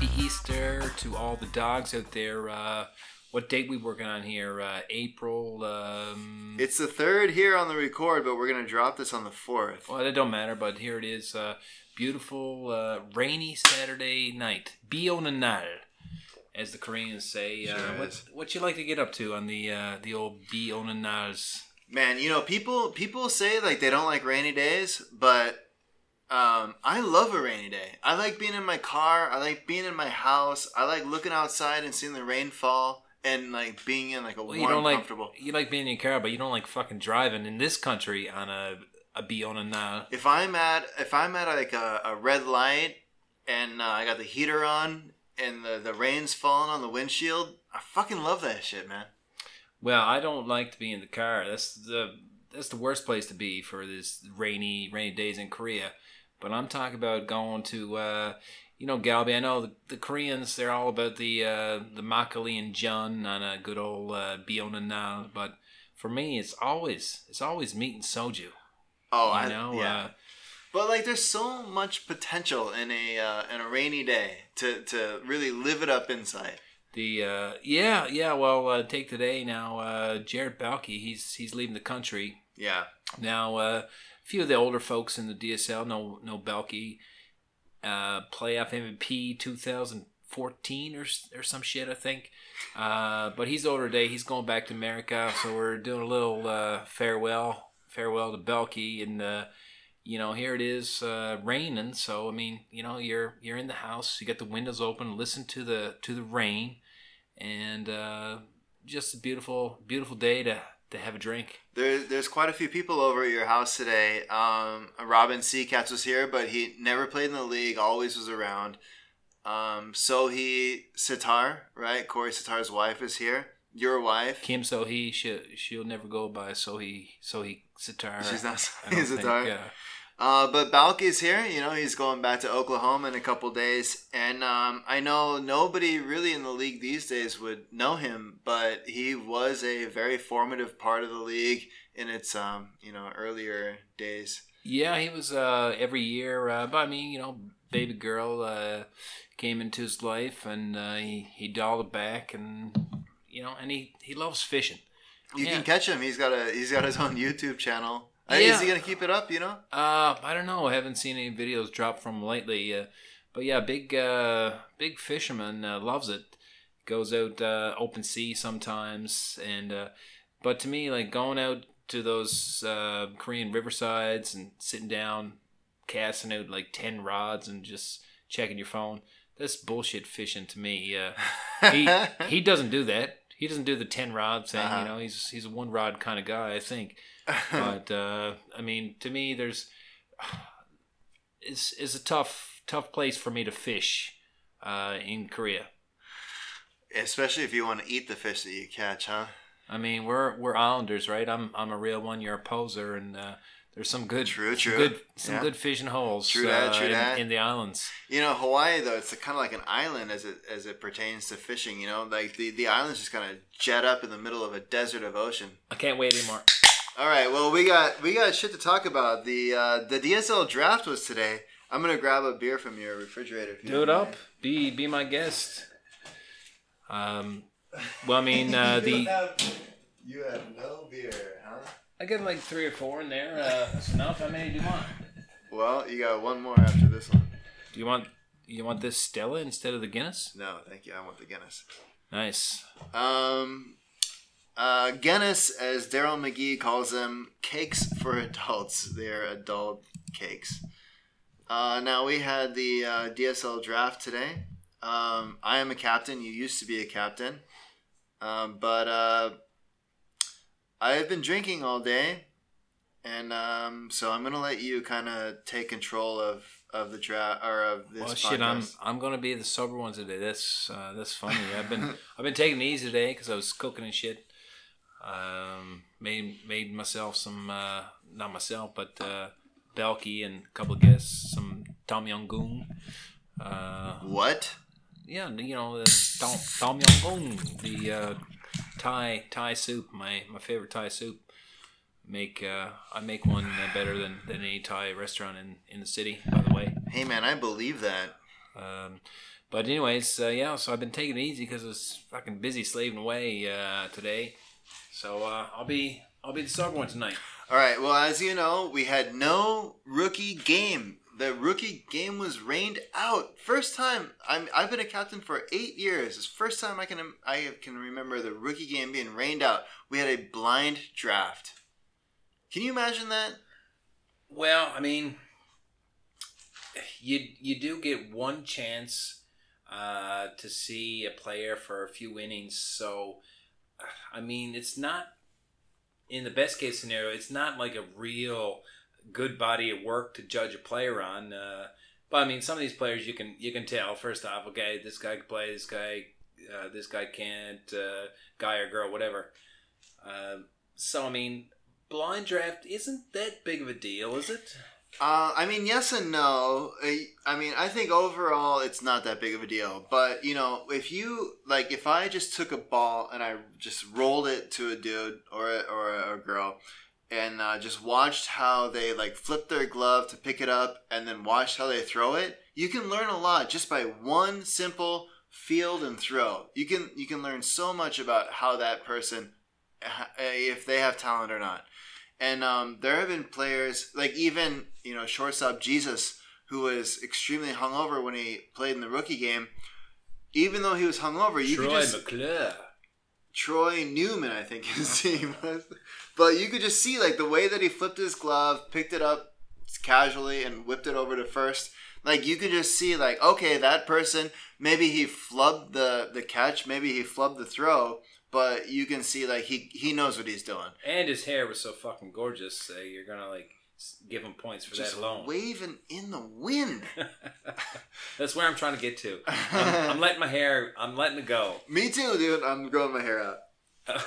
happy Easter to all the dogs out there. Uh, what date we working on here? Uh, April. Um, It's the third here on the record, but we're gonna drop this on the fourth. well, it don't matter, but here it is. Uh, beautiful, uh, rainy Saturday night. Bionanal, as the Koreans say. Uh, Sure what, what you like to get up to on the uh, the old Bionanals? Man, you know, people people say like they don't like rainy days, but um, I love a rainy day. I like being in my car. I like being in my house. I like looking outside and seeing the rain fall and like being in like a Well, warm, you don't like comfortable. you like being in your car, but you don't like fucking driving in this country on a a Bionanal. If I'm at if I'm at like a, a red light and uh, I got the heater on and the the rain's falling on the windshield, I fucking love that shit, man. Well, I don't like to be in the car. That's the that's the worst place to be for this rainy rainy days in Korea. But I'm talking about going to uh, you know Galbi. I know the, the Koreans they're all about the uh, the makgeolli and jun on a good old uh, bionanal. But for me, it's always it's always meat and soju. Oh, You I know, yeah. uh, But like, there's so much potential in a uh, in a rainy day to to really live it up inside. The uh, yeah yeah well uh, take today now. Uh, Jared Balke he's he's leaving the country. Yeah, Now, uh, few of the older folks in the DSL know know Belky, uh, playoff MVP 2014 or or some shit, I think. Uh, but he's older today. He's going back to America, so we're doing a little uh, farewell farewell to Belky, and uh, you know here it is uh, raining. So I mean, you know, you're you're in the house, you got the windows open, listen to the to the rain, and uh, just a beautiful beautiful day to to have a drink. there, there's quite a few people over at your house today. Um, Robin Seacats was here, but he never played in the league. Always was around. Um, so he Sitar, right? Corey Sitar's wife is here. Your wife. Kim Sohee, she she'll never go by Sohee Sohee Sitar. She's not I don't Sitar. think, uh, Uh, but Balky's here. You know, he's going back to Oklahoma in a couple days, and um, I know nobody really in the league these days would know him, but he was a very formative part of the league in its um, you know earlier days. yeah, he was uh, every year. Uh, but I mean, you know, baby girl uh, came into his life, and uh, he he dialed it back, and you know, and he he loves fishing. You Yeah. can catch him. He's got a he's got his own YouTube channel. Yeah. Is he gonna keep it up? You know. Uh, I don't know. I haven't seen any videos drop from him lately. Uh, but yeah, big uh, big fisherman uh, loves it. Goes out uh, open sea sometimes, and uh, but to me, like going out to those uh, Korean riversides and sitting down, casting out like ten rods and just checking your phone. That's bullshit fishing to me. Uh, he he doesn't do that. He doesn't do the ten rod thing. Uh-huh. You know, he's he's a one rod kind of guy. I think but uh, I mean, to me, there's it's it's a tough tough place for me to fish uh, in Korea. Especially if you want to eat the fish that you catch, huh? I mean, we're we're islanders, right? I'm I'm a real one. You're a poser, and uh, there's some good True, some good some Yeah. good fishing holes. True that, uh, true in, that. in the islands. You know, Hawaii though it's kind of like an island as it as it pertains to fishing. You know, like the the islands just kind of jet up in the middle of a desert of ocean. I can't wait anymore. All right, well we got we got shit to talk about. The uh, the DSL draft was today. I'm gonna grab a beer from your refrigerator. you Do it up. mind. Be be my guest. Um, well, I mean, uh, the have, you have no beer, huh? I got like three or four in there. Uh, that's enough. How many do you want? Well, you got one more after this one. Do you want you want this Stella instead of the Guinness? No, thank you. I want the Guinness. Nice. Um, uh, Guinness, as Daryl McGee calls them, cakes for adults. They're adult cakes. Uh, now we had the uh, DSL draft today. Um, I am a captain. You used to be a captain, um, but uh, I have been drinking all day, and um, so I'm gonna let you kind of take control of of the draft or of this Well, podcast. shit, I'm I'm gonna be the sober one today. That's uh, that's funny. I've been I've been taking it easy today because I was cooking and shit. Um, made made myself some uh, not myself, but uh, Belky and a couple of guests some tom yum goong. Uh, what? yeah, you know the tom tom yum goong, the uh, Thai Thai soup. My my favorite Thai soup. Make uh, I make one better than, than any Thai restaurant in, in the city. By the way. Hey man, I believe that. Um, But anyways, uh, yeah. So I've been taking it easy because I was fucking busy slaving away uh, today. So uh, I'll be I'll be the sober one tonight. All right. Well, as you know, we had no rookie game. The rookie game was rained out. First time. I'm, I've been a captain for eight years. It's first time I can I can remember the rookie game being rained out. We had a blind draft. Can you imagine that? Well, I mean, you you do get one chance uh, to see a player for a few innings. So, I mean, it's not in the best case scenario. It's not like a real good body of work to judge a player on. Uh, but I mean, some of these players you can you can tell first off. Okay, this guy can play. This guy uh, this guy can't. Uh, guy or girl, whatever. Um, so I mean, blind draft isn't that big of a deal, is it? Uh, I mean, yes and no. I, I mean, I think overall it's not that big of a deal. But you know, if you like, if I just took a ball and I just rolled it to a dude or a, or a girl, and uh, just watched how they like flip their glove to pick it up, and then watched how they throw it, you can learn a lot just by one simple field and throw. You can you can learn so much about how that person, if they have talent or not. And um, there have been players like even you know shortstop Jesus, who was extremely hungover when he played in the rookie game. Even though he was hungover, you Troy could just McClure. Troy Newman, I think his name was. But you could just see like the way that he flipped his glove, picked it up casually, and whipped it over to first. Like you could just see like okay, that person maybe he flubbed the the catch, maybe he flubbed the throw, but you can see like he he knows what he's doing. And his hair was so fucking gorgeous. So you're gonna like give him points for Just that alone. waving in the wind. That's where I'm trying to get to. I'm, I'm letting my hair. I'm letting it go. Me too, dude. I'm growing my hair out.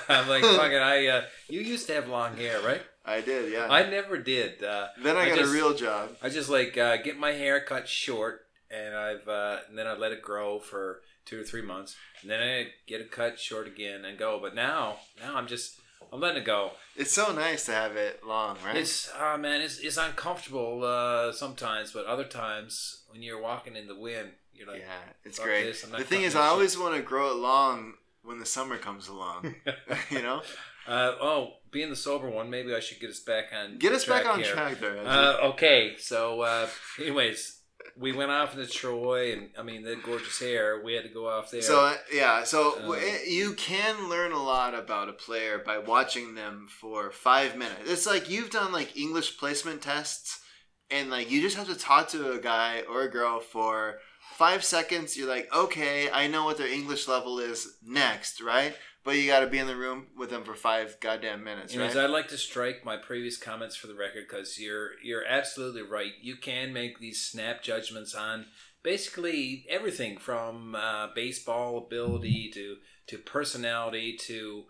I'm like fucking. I. Uh, you used to have long hair, right? I did, yeah. I never did. Uh, then I, I got just- a real job. I just like uh, get my hair cut short, and I've uh, and then I let it grow for two or three months, and then I get it cut short again and go. But now, now I'm just I'm letting it go. It's so nice to have it long, right? It's oh man, it's it's uncomfortable uh, sometimes, but other times when you're walking in the wind, you're like, yeah, it's great. the thing is, I shit. always want to grow it long when the summer comes along. you know, uh, oh, being the sober one, maybe I should get us back on. get us back on here. track there. Uh, okay, so uh, anyways, we went off into Troy, and I mean the gorgeous hair. We had to go off there. So uh, yeah, so Uh, w- eh, you can learn a lot about a player by watching them for five minutes. It's like you've done like English placement tests, and like you just have to talk to a guy or a girl for five seconds. You're like, okay, I know what their English level is next, right? But you got to be in the room with them for five goddamn minutes, Anyways, right? I'd like to strike my previous comments for the record because you're you're absolutely right. You can make these snap judgments on basically everything from uh, baseball ability to to personality to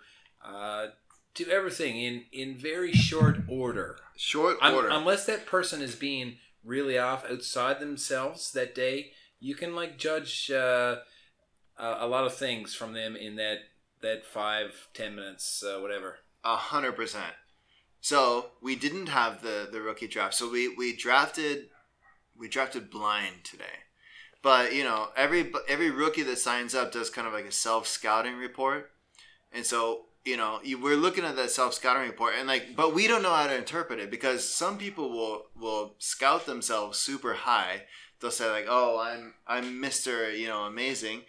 uh, to everything in in very short order. Short Un- order. unless that person is being really off outside themselves that day, you can like judge uh, a, lot of things from them in that that five ten minutes uh, whatever. A hundred percent. So we didn't have the the rookie draft. So we we drafted we drafted blind today. But you know every every rookie that signs up does kind of like a self scouting report, and so you know you, we're looking at that self scouting report and like but we don't know how to interpret it because some people will will scout themselves super high. They'll say like oh I'm I'm Mister you know amazing,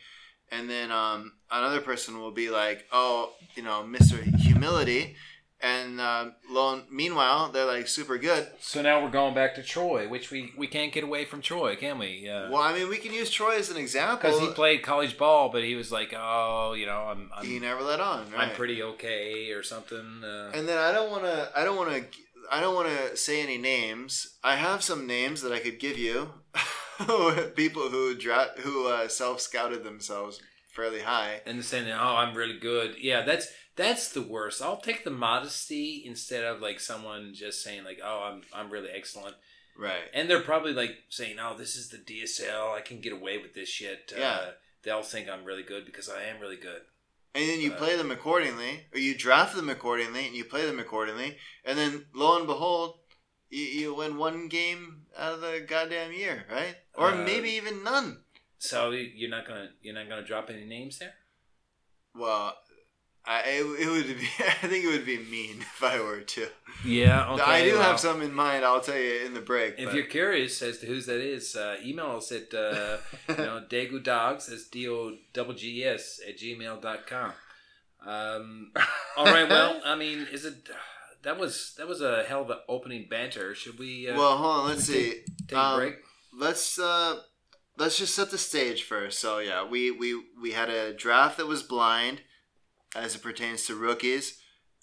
and then um, another person will be like oh you know Mister humility, and uh, lo, meanwhile they're like super good. So now we're going back to Troy, which we, we can't get away from Troy, can we? Well, I mean we can use Troy as an example. Because he played college ball, but he was like, oh, you know, I'm he I'm, never let on. Right? I'm pretty okay or something. Uh, And then I don't want to. I don't want to. I don't want to say any names. I have some names that I could give you. People who dra- who uh, self scouted themselves fairly high. and saying, "Oh, I'm really good." Yeah, that's that's the worst. I'll take the modesty instead of like someone just saying like, "Oh, I'm I'm really excellent," Right. and they're probably like saying, "Oh, this is the DSL. I can get away with this shit." Yeah. Uh, they'll think I'm really good because I am really good. And then you Uh, play them accordingly, or you draft them accordingly, and you play them accordingly, and then lo and behold, you, you win one game out of the goddamn year, right? Or Uh, maybe even none. So you're not gonna you're not gonna drop any names there. Well, I it, it would be. I think it would be mean if I were to. Yeah, okay. I do well, have some in mind. I'll tell you in the break. If but- you're curious as to whose that is, uh, email us at uh, you know Daegu Dogs. That's D O double G S at gmail.com. Um, all right. Well, I mean, is it? That was that was a hell of an opening banter. Should we uh, well, hold on. Let's see. take um, a break? let's uh let's just set the stage first. So yeah, we we we had a draft that was blind as it pertains to rookies.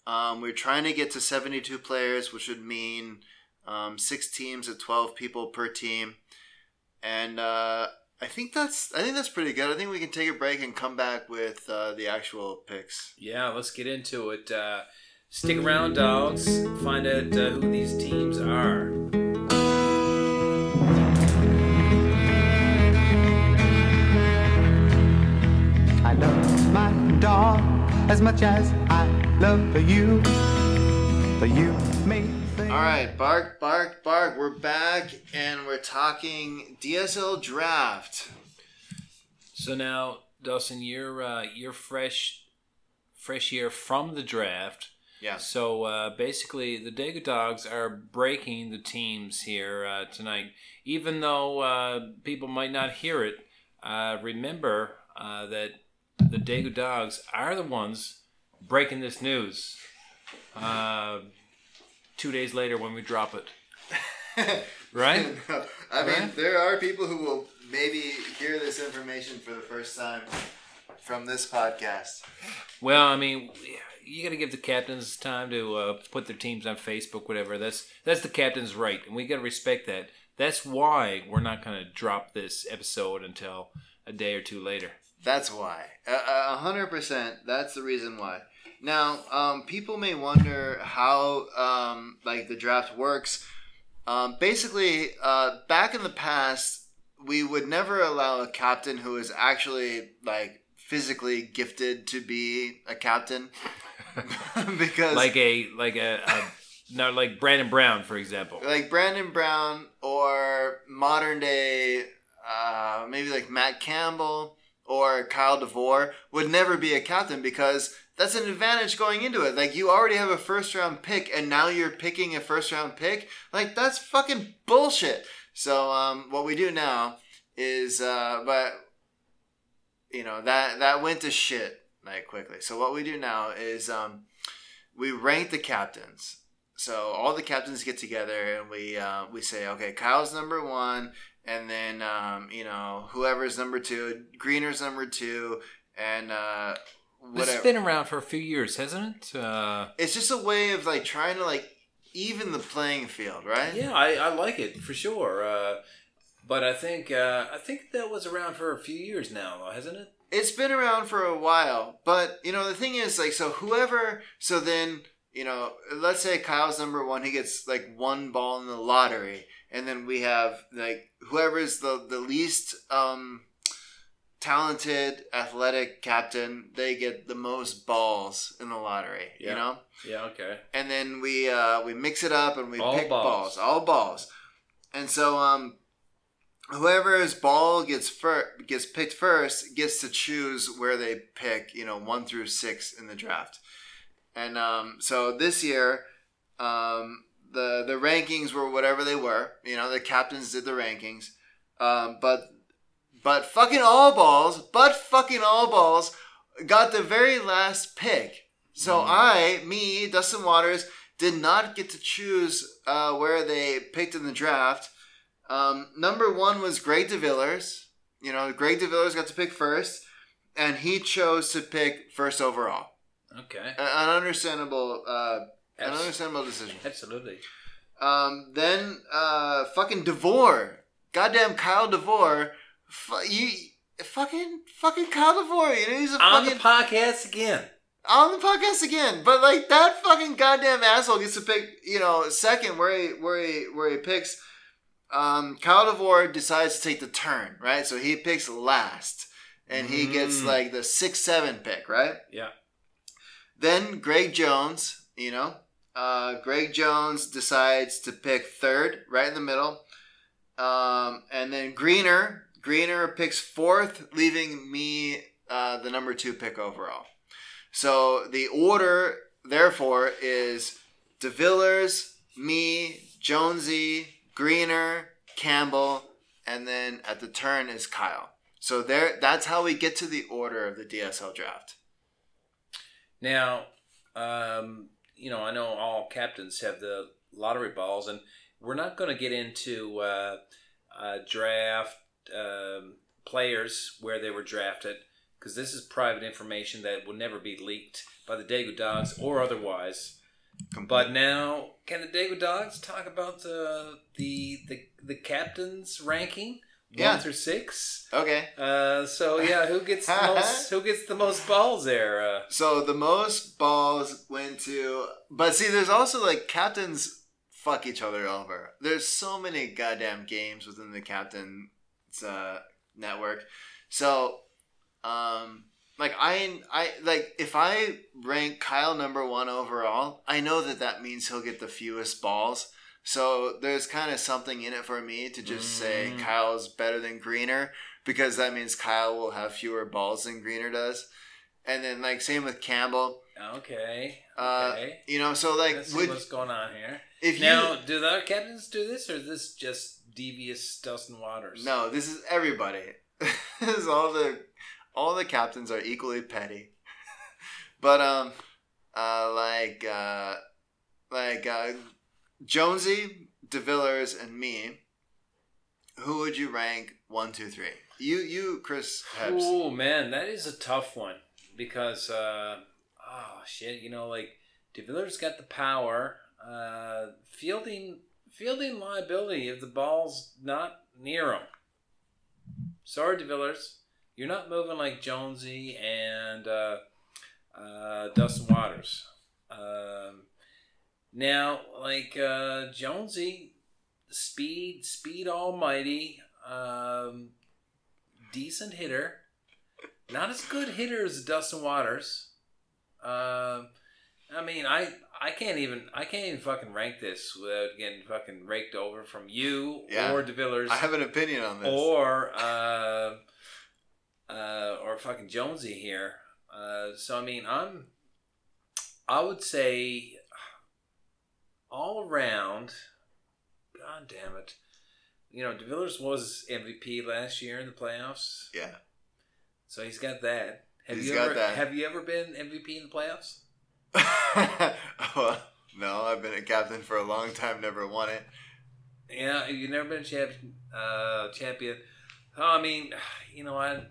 Um, we're trying to get to 72 players, which would mean um, six teams of 12 people per team, and uh, I think that's I think that's pretty good. I think we can take a break and come back with uh, the actual picks. Yeah, let's get into it. Uh, stick around, dogs. Find out uh, who these teams are. I love my dog as much as I love you. But you may think. All right, bark, bark, bark. We're back and we're talking DSL draft. So now, Dawson, you're uh, you're fresh, fresh here from the draft. Yeah. So uh, basically, the Daegu Dogs are breaking the teams here uh, tonight. Even though uh, people might not hear it, uh, remember uh, that the Daegu Dogs are the ones breaking this news. Uh, two days later, when we drop it, right? I mean, Right? there are people who will maybe hear this information for the first time from this podcast. Well, I mean, you got to give the captains time to uh, put their teams on Facebook, whatever. That's that's the captain's right, and we got to respect that. That's why we're not going to drop this episode until a day or two later. That's why. A hundred percent. That's the reason why. Now, um, people may wonder how um, like the draft works. Um, basically, uh, back in the past, we would never allow a captain who is actually like physically gifted to be a captain because Like a like a, a no, like Brandon Brown, for example. like Brandon Brown or modern day, uh, maybe like Matt Campbell or Kyle DeVore would never be a captain because that's an advantage going into it. Like you already have a first round pick and now you're picking a first round pick. Like that's fucking bullshit. So um, what we do now is, uh, but you know that that went to shit like quickly. So what we do now is um, we rank the captains. So all the captains get together and we uh, we say, okay, Kyle's number one, and then um, you know whoever's number two, Greener's number two, and uh, This has been around for a few years, hasn't it? Uh, it's just a way of like trying to like even the playing field, right? yeah, I, I like it for sure. Uh, but I think uh, I think that was around for a few years now, hasn't it? It's been around for a while, but you know the thing is like so whoever so then you know let's say Kyle's number one, he gets like one ball in the lottery, and then we have like whoever's the the least um talented athletic captain, they get the most balls in the lottery. You know, Yeah. Okay. and then we uh we mix it up and we All pick balls. balls. all balls, and so um. Whoever's ball gets fir- gets picked first gets to choose where they pick, you know, one through six in the draft. And um, so this year, um, the the rankings were whatever they were. You know, the captains did the rankings, um, but but fucking all balls, but fucking all balls got the very last pick. So I, me, Dustin Waters, did not get to choose uh, where they picked in the draft. Um, number one was Greg DeVillers. You know, Greg DeVillers got to pick first, and he chose to pick first overall. Okay. An an understandable, uh, an understandable decision. Absolutely. Um, then uh, fucking DeVore, goddamn Kyle DeVore, fu- you fucking fucking Kyle DeVore. You know he's a On the podcast again. on the podcast again. But like that fucking goddamn asshole gets to pick, you know, second where he where he where he picks. Um, Kyle DeVore decides to take the turn, right? So he picks last, and he gets Mm. like the six seven pick, right? Yeah. Then Greg Jones, you know, uh, Greg Jones decides to pick third, right in the middle. Um, and then Greener Greener picks fourth, leaving me uh, the number two pick overall. So the order, therefore, is DeVillers, me, Jonesy, Greener, Campbell, and then at the turn is Kyle. So there, that's how we get to the order of the DSL draft. Now, um, you know, I know all captains have the lottery balls, and we're not going to get into uh, uh, draft um, players where they were drafted because this is private information that will never be leaked by the Daegu Dogs or otherwise. But now, can the Daegu Dogs talk about the the the, the captains ranking? Yeah. One through six. Okay. Uh, so yeah, who gets the most? Who gets the most balls there? Uh, So the most balls went to, but see, there's also like captains fuck each other over. There's so many goddamn games within the captain's uh, network. So, um, like I, I like if I rank Kyle number one overall, I know that that means he'll get the fewest balls. So there's kind of something in it for me to just say Mm. Kyle's better than Greener because that means Kyle will have fewer balls than Greener does. And then like same with Campbell. okay. Uh, Okay. You know, so like Let's would what's going on here. if you Now, do the other captains do this, or is this just devious Dustin Waters? no, this is everybody. this is all the all the captains are equally petty. but um, uh, like uh, like uh, Jonesy, DeVillers, and me. Who would you rank one, two, three? You, you, Chris Oh man, that is a tough one because uh, oh shit, you know, like DeViller's got the power. Uh, fielding fielding liability if the ball's not near him. Sorry, DeVillers, you're not moving like Jonesy and uh, uh, Dustin Waters. Um, now, like uh, Jonesy, speed, speed almighty, um, decent hitter. Not as good hitter as Dustin Waters. Um, I mean, I I can't even I can't even fucking rank this without getting fucking raked over from you Yeah. or DeVillers I have an opinion on this. or uh, uh, or fucking Jonesy here. Uh, so I mean, I'm I would say all around. God damn it! You know, DeVillers was MVP last year in the playoffs, yeah. so he's got that. Have He's you got ever that. have you ever been MVP in the playoffs? well, no, I've been a captain for a long time, never won it. Yeah, you've never been a champion. Uh, champion. Oh, I mean, you know, I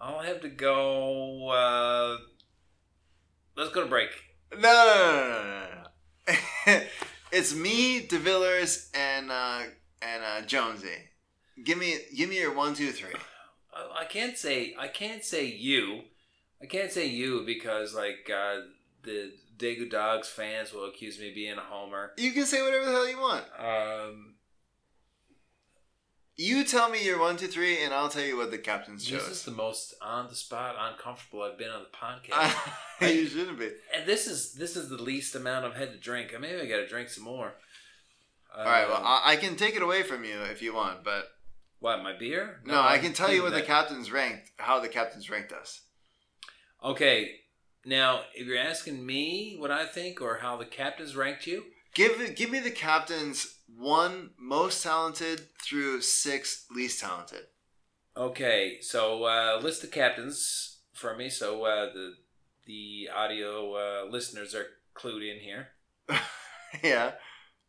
I'll have to go. Uh, let's go to break. No, no, no, no, no, no. it's me, DeVillers, and uh, and uh, Jonesy. Give me, give me your one, two, three. I, can't say I can't say you. I can't say you because like uh, the Daegu Dogs fans will accuse me of being a homer. You can say whatever the hell you want. Um, You tell me your one, two, three, and I'll tell you what the captains joke. this is the most on the spot, uncomfortable I've been on the podcast. you shouldn't be. and this is this is the least amount I've had to drink. I maybe I got to drink some more. All right. Well, Um, I, I can take it away from you if you want, but what my beer? no, I can tell you what what the captains ranked, how the captains ranked us. Okay, now if you're asking me what I think or how the captains ranked you, Give give me the captains one most talented through six least talented. okay, so uh, list the captains for me, so uh, the the audio uh, listeners are clued in here. yeah.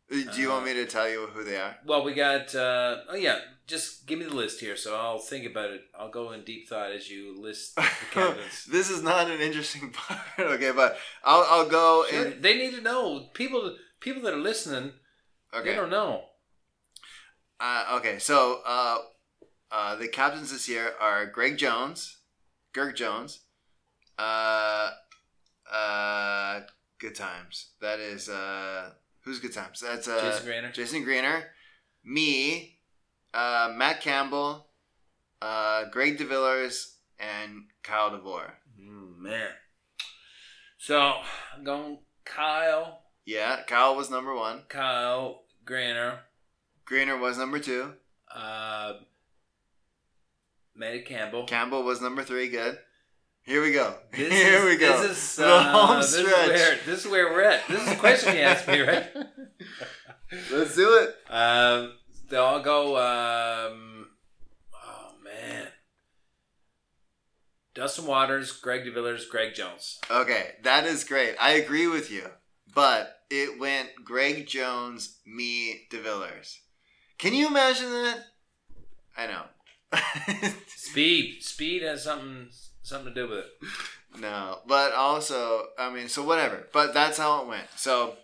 Do you want Uh, me to tell you who they are? Well, we got uh, oh yeah, just give me the list here, so I'll think about it. I'll go in deep thought as you list the captains. this is not an interesting part. okay, but I'll I'll go Sure, and they need to know people. People that are listening, they okay. don't know. Uh, okay, so uh, uh, the captains this year are Greg Jones, Girk Jones, uh, uh, Good Times. That is uh, who's Good Times? That's uh, Jason Grainer. Jason Greener, me, uh, Matt Campbell, uh, Greg DeVillers, and Kyle DeVore. Mm, man. So I'm going Kyle, Yeah, Kyle was number one. Kyle Grainer. Greener was number two. Uh, Matty Campbell. Campbell was number three. Good. Here we go. This Here is, we go. This is, the uh, home this stretch. Is where, this is where we're at. This is a question you asked me, right? Let's do it. Um, they'll all go. Um, oh man, Dustin Waters, Greg DeVillers, Greg Jones. Okay, that is great. I agree with you. But it went Greg Jones, me, DeVillers. Can you imagine that? I know. Speed, speed has something something to do with it. no, but also, I mean, so whatever. But that's how it went. So,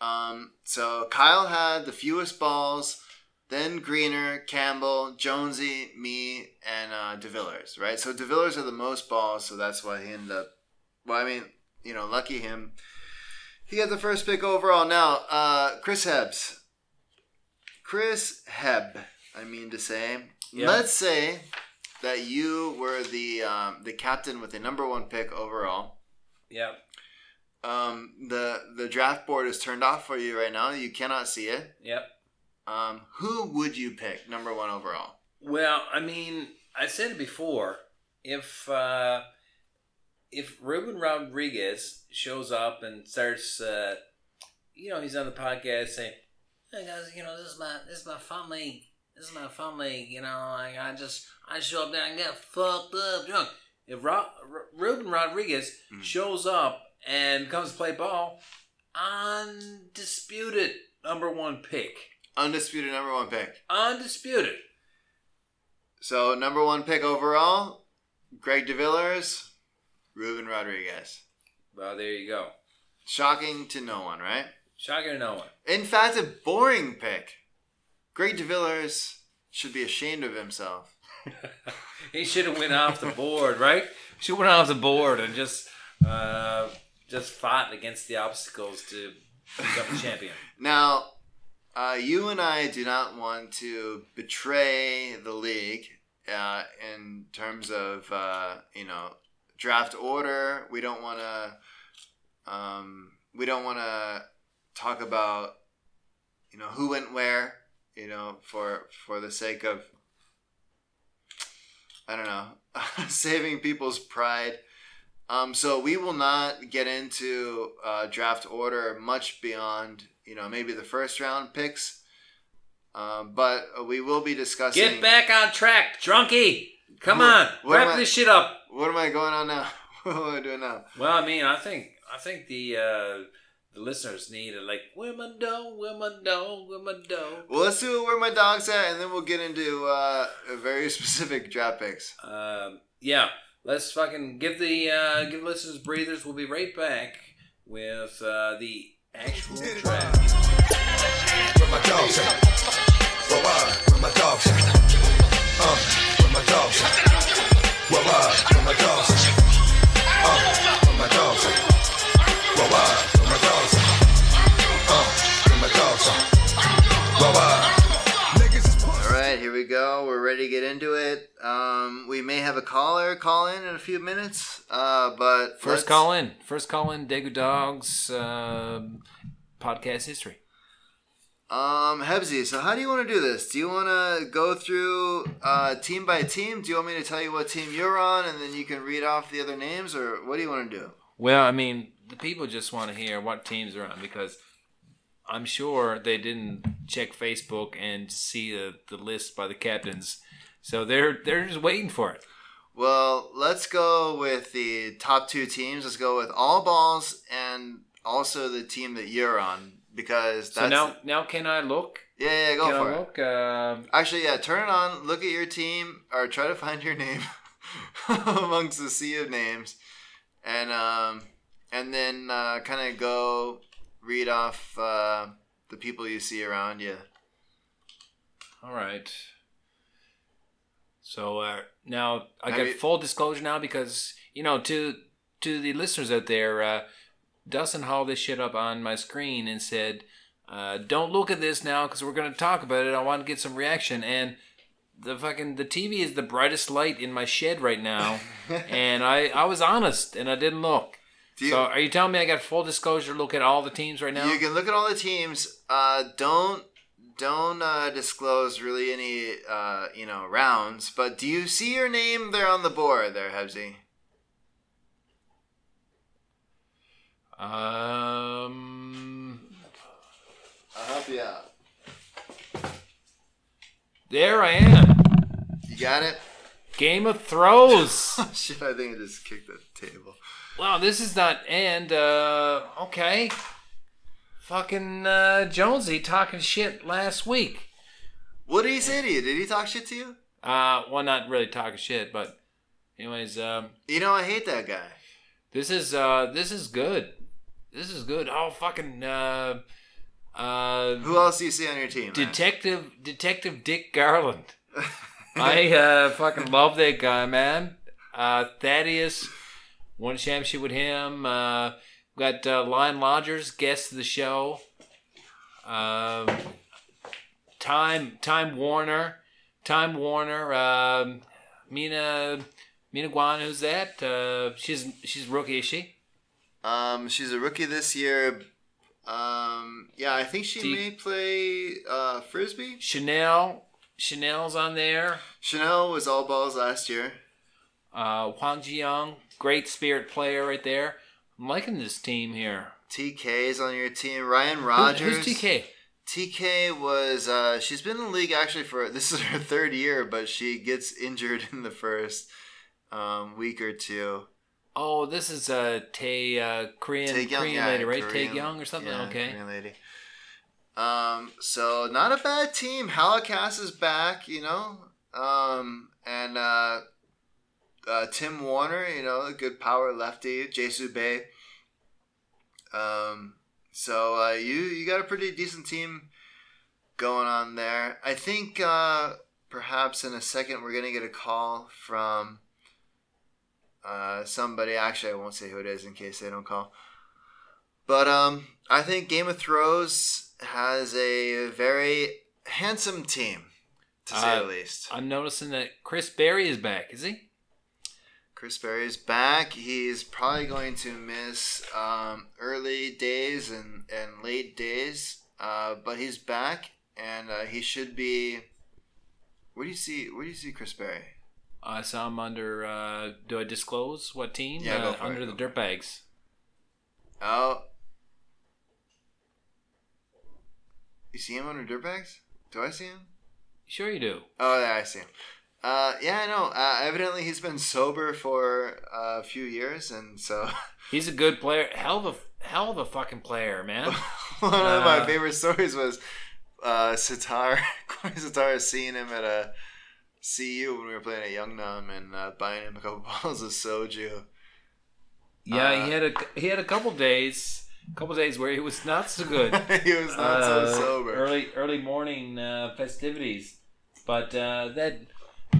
um, so Kyle had the fewest balls, then Greener, Campbell, Jonesy, me, and uh, DeVillers, right? So DeVillers are the most balls, so that's why he ended up. Well, I mean, you know, lucky him. He got the first pick overall. Now, uh, Chris Hebs. Chris Heb, I mean to say. Yeah. Let's say that you were the um, the captain with the number one pick overall. Yeah. Um, the the draft board is turned off for you right now. You cannot see it. Yep. Um, who would you pick number one overall? Well, I mean, I said it before. If uh, if Ruben Rodriguez shows up and starts, uh, you know, he's on the podcast saying, "Hey guys, you know, this is my this is my family. This is my family. You know, like I just I show up there and get fucked up drunk." If Ro- R- Ruben Rodriguez Mhm. shows up and comes to play ball, undisputed number one pick, Undisputed number one pick. undisputed. So number one pick overall, Greg DeVillers, Ruben Rodriguez. Well, there you go. Shocking to no one, right? Shocking to no one. In fact, a boring pick. Greg DeVillers should be ashamed of himself. he should have went off the board, right? Should have went off the board and just uh, just fought against the obstacles to become a champion. Now, uh, you and I do not want to betray the league uh, in terms of uh, you know draft order. We don't want to. Um, we don't want to talk about you know who went where. You know, for for the sake of I don't know saving people's pride. Um, so we will not get into uh, draft order much beyond you know maybe the first round picks, um, but we will be discussing. Get back on track, drunkie. Come What- on, what wrap I- this shit up. What am I going on now? what am I doing now? Well, I mean, I think I think the uh, the listeners need a like where my dog, where my dog, where my dog. Well, let's do where my dog's at, and then we'll get into uh, very specific draft picks. Um, yeah, let's fucking give the uh, give listeners breathers. We'll be right back with uh, the actual draft. Where my dogs at? Where why? Where my dogs at? Uh, where my dogs at? Where why? My dogs? Uh, where my dogs at? Where why? My dogs? Uh, where my dogs at? Where why? Niggas is All right, here we go. We're ready to get into it. Um, we may have a caller call in in a few minutes, uh, but First let's- call in. First call in. Daegu Dogs um podcast history. Um, Hebsy, so how do you want to do this? Do you want to go through uh, team by team? Do you want me to tell you what team you're on, and then you can read off the other names, or what do you want to do? Well, I mean, the people just want to hear what teams are on because I'm sure they didn't check Facebook and see the, the list by the captains, so they're they're just waiting for it. Well, let's go with the top two teams. Let's go with all balls and also the team that you're on because that's So now now can I look? yeah yeah go can for I it. look? Um, Actually, yeah, turn it on. Look at your team, or try to find your name amongst the sea of names, and um, and then uh, kind of go read off uh, the people you see around you. all right. So uh, now I Have got you- full disclosure now because you know to to the listeners out there, uh, Dustin hauled this shit up on my screen and said, uh, "Don't look at this now because we're going to talk about it. I want to get some reaction." And the fucking the TV is the brightest light in my shed right now, and I I was honest and I didn't look. You, so are you telling me I got full disclosure? Look at all the teams right now. you can look at all the teams. Uh, don't don't uh, disclose really any uh, you know rounds, but do you see your name there on the board there, Hebsy? Um, I'll help you out. there I am. You got it? Game of Thrones. Shit, I think I just kicked the table. wow, this is not and uh okay. Fucking uh Jonesy talking shit last week. What did he say to you? Did he talk shit to you? Uh well not really talking shit, but anyways, um You know, I hate that guy. this is uh this is good. This is good. Oh fucking uh uh Who else do you see on your team? man? Detective Detective Dick Garland. I uh, fucking love that guy, man. Uh, Thaddeus won a championship with him. Uh, got uh, Lion Lodgers, guest of the show. Um, Time Time Warner, Time Warner. Um, Mina Mina Guan, who's that? Uh, she's she's rookie, is she? Um, she's a rookie this year. Um, yeah, I think she you- may play uh, frisbee. Chanel. Chanel's on there. Chanel was all balls last year. Uh, Huang Jiyoung, great spirit player right there. I'm liking this team here. TK is on your team. Ryan Who- Rogers. who's TK? TK was uh, she's been in the league actually for this is her third year, but she gets injured in the first um, week or two. Oh, this is a Tae uh, Korean Tae Korean yeah, lady, right? Korean- Tae Young or something. yeah, okay. Korean lady. Um, so not a bad team. Halakas is back, you know, um, and uh, uh, Tim Warner, you know, a good power lefty. Jesu Bay. Um, so uh, you you got a pretty decent team going on there. I think uh, perhaps in a second we're gonna get a call from uh, somebody. Actually, I won't say who it is in case they don't call. But um, I think Game of Thrones has a very handsome team, to say Uh, the least. I'm noticing that Chris Berry is back. Is he? Chris Berry's back. He's probably going to miss um, early days and, and late days, uh, but he's back, and uh, he should be. Where do you see? Where do you see Chris Berry? I saw him under. Uh, do I disclose what team? Yeah, go uh, under it, the Dirtbags. Oh, you see him under dirtbags? Do I see him? Sure, you do. Oh, yeah, I see him. Uh, yeah, I know. Uh, evidently, he's been sober for a few years, and so He's a good player. Hell of a hell of a fucking player, man. one of my Uh, favorite stories was uh, Sitar, Corey Sitar seeing him at a CU when we were playing at Youngnam and uh, buying him a couple bottles of soju. yeah, Uh, he had a he had a couple days, couple days where he was not so good. he was not Uh, so sober. Early early morning uh, festivities, but uh, that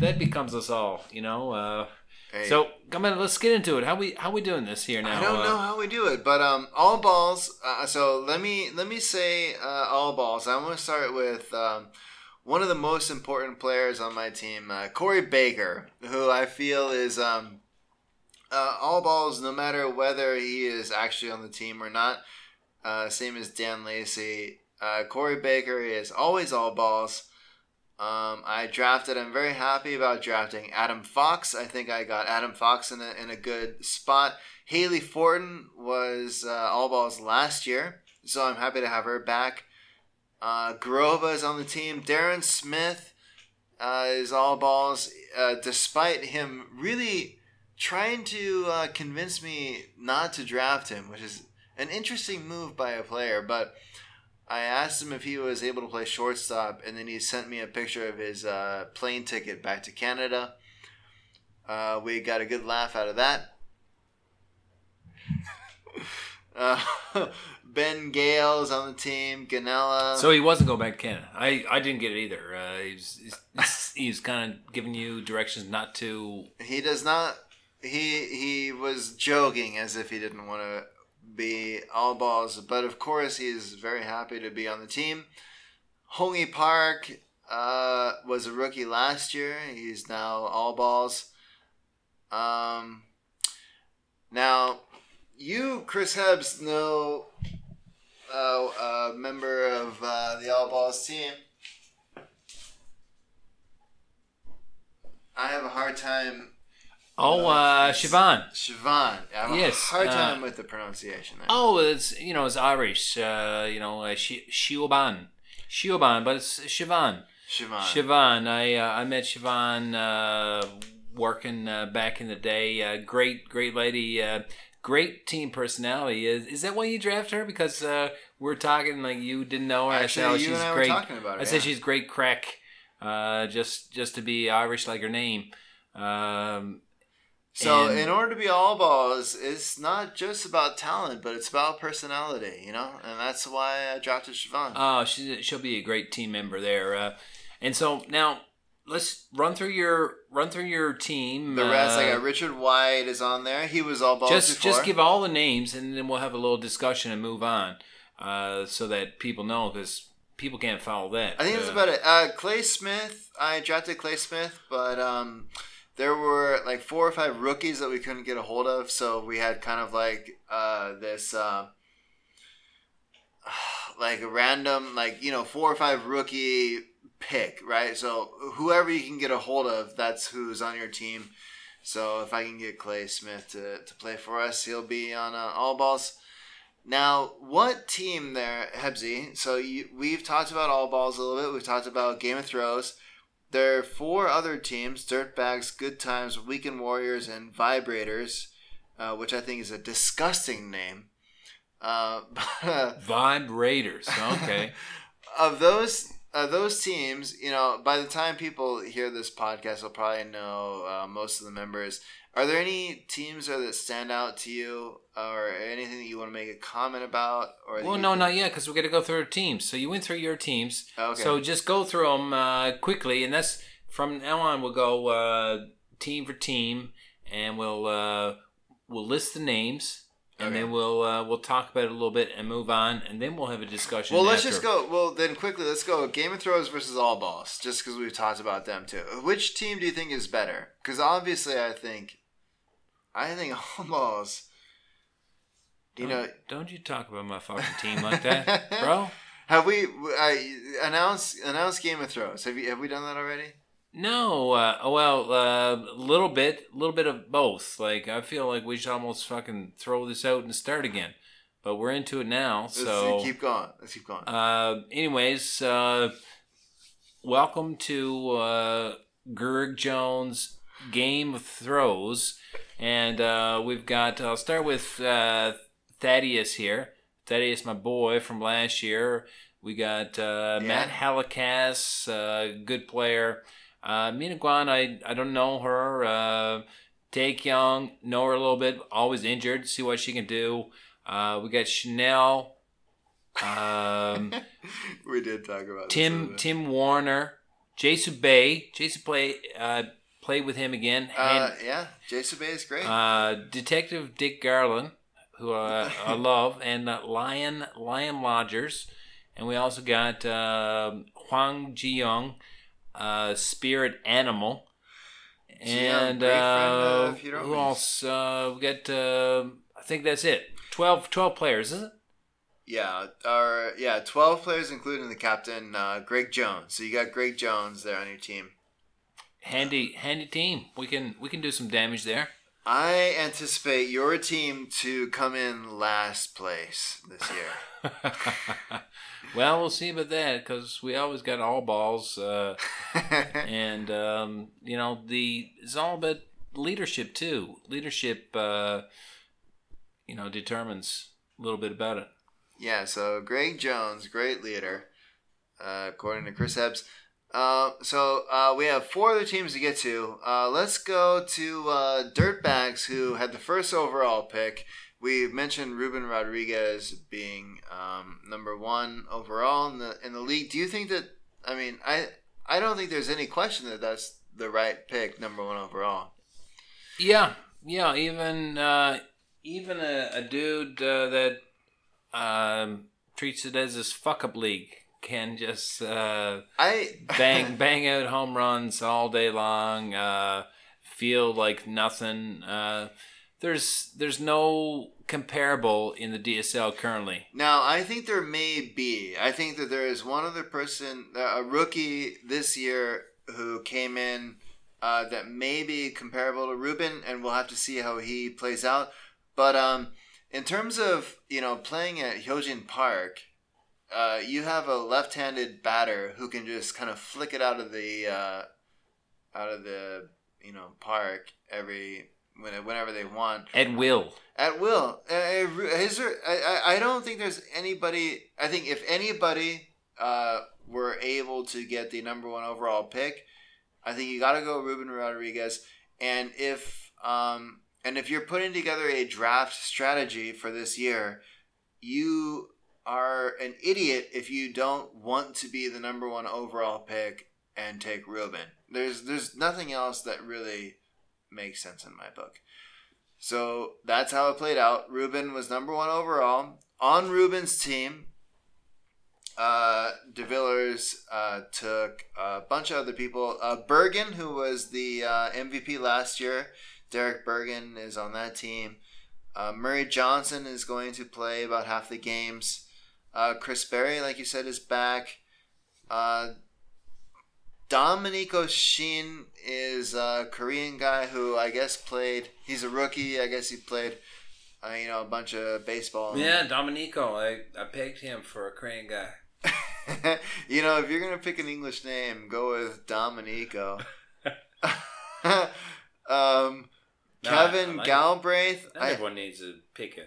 that becomes us all, you know. Uh, Hey, so come on, let's get into it. How we how we doing this here now? I don't know how we do it, but um, all balls. Uh, so let me let me say uh, all balls. I want to start with um, one of the most important players on my team, uh, Corey Baker, who I feel is um, uh, all balls, no matter whether he is actually on the team or not. Uh, same as Dan Lacey. Uh, Corey Baker is always all balls. Um, I drafted. I'm very happy about drafting Adam Fox. I think I got Adam Fox in a, in a good spot. Haley Fortin was uh, all balls last year, so I'm happy to have her back. Uh, is on the team. Darren Smith uh, is all balls, uh, despite him really trying to uh, convince me not to draft him, which is an interesting move by a player. But I asked him if he was able to play shortstop, and then he sent me a picture of his uh, plane ticket back to Canada. Uh, we got a good laugh out of that. ben Gale's on the team. Ganella. So he wasn't going back to Canada. I, I didn't get it either. Uh, he's he's, he's kind of giving you directions not to. he does not. He he was joking as if he didn't want to be all balls, but of course he is very happy to be on the team. Hongi Park uh, was a rookie last year. He's now all balls. Um, now, you, Chris Hebbs, know uh, a member of uh, the All Balls team, I have a hard time. Oh, uh, Siobhan. Siobhan. I have Yes, a hard uh, time with the pronunciation there. Oh, it's you know it's Irish. Uh, you know, uh, Siobhan, Siobhan, but it's Siobhan. Siobhan. Siobhan. I uh, I met Siobhan uh, working uh, back in the day. Uh, great, great lady. Uh, great team personality. Is is that why you drafted her? Because uh, we're talking like you didn't know her. I said, Actually, oh, she's and I were great. talking about her, I said yeah. she's great crack. Uh, just just to be Irish like her name. Um, So, And- in order to be all balls, it's not just about talent, but it's about personality, you know? And that's why I drafted Siobhan. Oh, she she'll be a great team member there. Uh, and so now let's run through your run through your team. the rest, I uh, got Richard White is on there. He was all balls just before. just give all the names, and then we'll have a little discussion and move on, uh, so that people know because people can't follow that. I think that's Uh, about it. Uh, Clay Smith, I drafted Clay Smith, but um, there were like four or five rookies that we couldn't get a hold of, so we had kind of like uh, this, uh, like a random, like you know, four or five rookie pick, right? So whoever you can get a hold of, that's who's on your team. So if I can get Clay Smith to, to play for us, he'll be on uh, all balls. Now, what team there, Hebsy? So you, we've talked about all balls a little bit. We've talked about Game of Thrones. There are four other teams: Dirtbags, Good Times, Weekend Warriors, and Vibrators, uh, which I think is a disgusting name. Uh, Vibe Raiders. Okay. of those of those teams, you know, by the time people hear this podcast, they'll probably know uh, most of the members. Are there any teams that stand out to you, or anything that you want to make a comment about? Or well, no, think- not yet, because we got to go through our teams. So you went through your teams. Okay. So just go through them uh, quickly, and that's from now on. We'll go uh, team for team, and we'll uh, we'll list the names, and Okay. then we'll uh, we'll talk about it a little bit and move on, and then we'll have a discussion. Well, let's after. just go. Well, then quickly, let's go. Game of Thrones versus All Balls, just because we've talked about them too. Which team do you think is better? Because obviously, I think, I think All Balls. You Don't- know, don't you talk about my fucking team like that, bro? have we I announced announced Game of Thrones? Have you have we done that already? No, uh, well, a little bit, a little bit of both. Like I feel like we should almost fucking throw this out and start again, but we're into it now. Let's So keep going. Let's keep going. Uh, anyways, uh, welcome to uh, Gerg Jones Game of Throws, and uh, we've got. I'll start with uh, Thaddeus here. Thaddeus, my boy from last year. We got uh, Matt Halikas, uh, good player. Uh, Mina Guan, I I don't know her. Uh, Take Young, know her a little bit. Always injured. See what she can do. Uh, we got Chanel. Um, we did talk about Tim. Tim Warner, Jason Bay. Jason play uh, played with him again. Uh, And, yeah, Jason Bay is great. uh, Detective Dick Garland, who uh, I love, and uh, Lion Lion Lodgers, and we also got uh, Huang Jiyoung, uh, Spirit Animal, and uh, who else? Uh, we got. Uh, I think that's it. 12, 12 players, is it? yeah, our yeah, twelve players, including the captain, uh, Greg Jones. So you got Greg Jones there on your team. Handy, handy team. We can we can do some damage there. I anticipate your team to come in last place this year. well, we'll see about that because we always got all balls, uh, and um, you know the it's all about leadership too. Leadership, uh, you know, determines a little bit about it. yeah, so Greg Jones, great leader, uh, according to Chris Ebbs. Uh, so uh, we have four other teams to get to. Uh, let's go to uh, Dirtbags, who had the first overall pick. We mentioned Ruben Rodriguez being um, number one overall in the in the league. Do you think that? I mean, I I don't think there's any question that that's the right pick, number one overall. Yeah, yeah. Even uh, even a, a dude uh, that um, treats it as his fuck up league can just. Uh, I bang bang out home runs all day long. Uh, feel like nothing. There's there's no comparable in the DSL currently. Now, I think there may be. I think that there is one other person, uh, a rookie this year, who came in uh, that may be comparable to Ruben, and we'll have to see how he plays out. But um, in terms of you know playing at Hyojin Park, uh, you have a left-handed batter who can just kind of flick it out of the uh, out of the you know park every whenever they want At will. at will. Uh, is there, I, I- don't think there's anybody. I think if anybody uh, were able to get the number one overall pick, I think you got to go Ruben Rodriguez. And if um, and if you're putting together a draft strategy for this year, you are an idiot if you don't want to be the number one overall pick and take Ruben. There's there's nothing else that really makes sense in my book. So that's how it played out. Ruben was number one overall. On Ruben's team, uh, DeVillers uh, took a bunch of other people. Uh, Bergen, who was the uh, MVP last year, Derek Bergen is on that team. Uh, Murray Johnson is going to play about half the games. Uh, Chris Berry, like you said, is back. Dominico Shin is a Korean guy who I guess played. He's a rookie. I guess he played, uh, you know, a bunch of baseball. Yeah, Dominico. I, I pegged him for a Korean guy. you know, if you're gonna pick an English name, go with Dominico. um, No, Kevin I like. Galbraith. I, everyone needs to pick a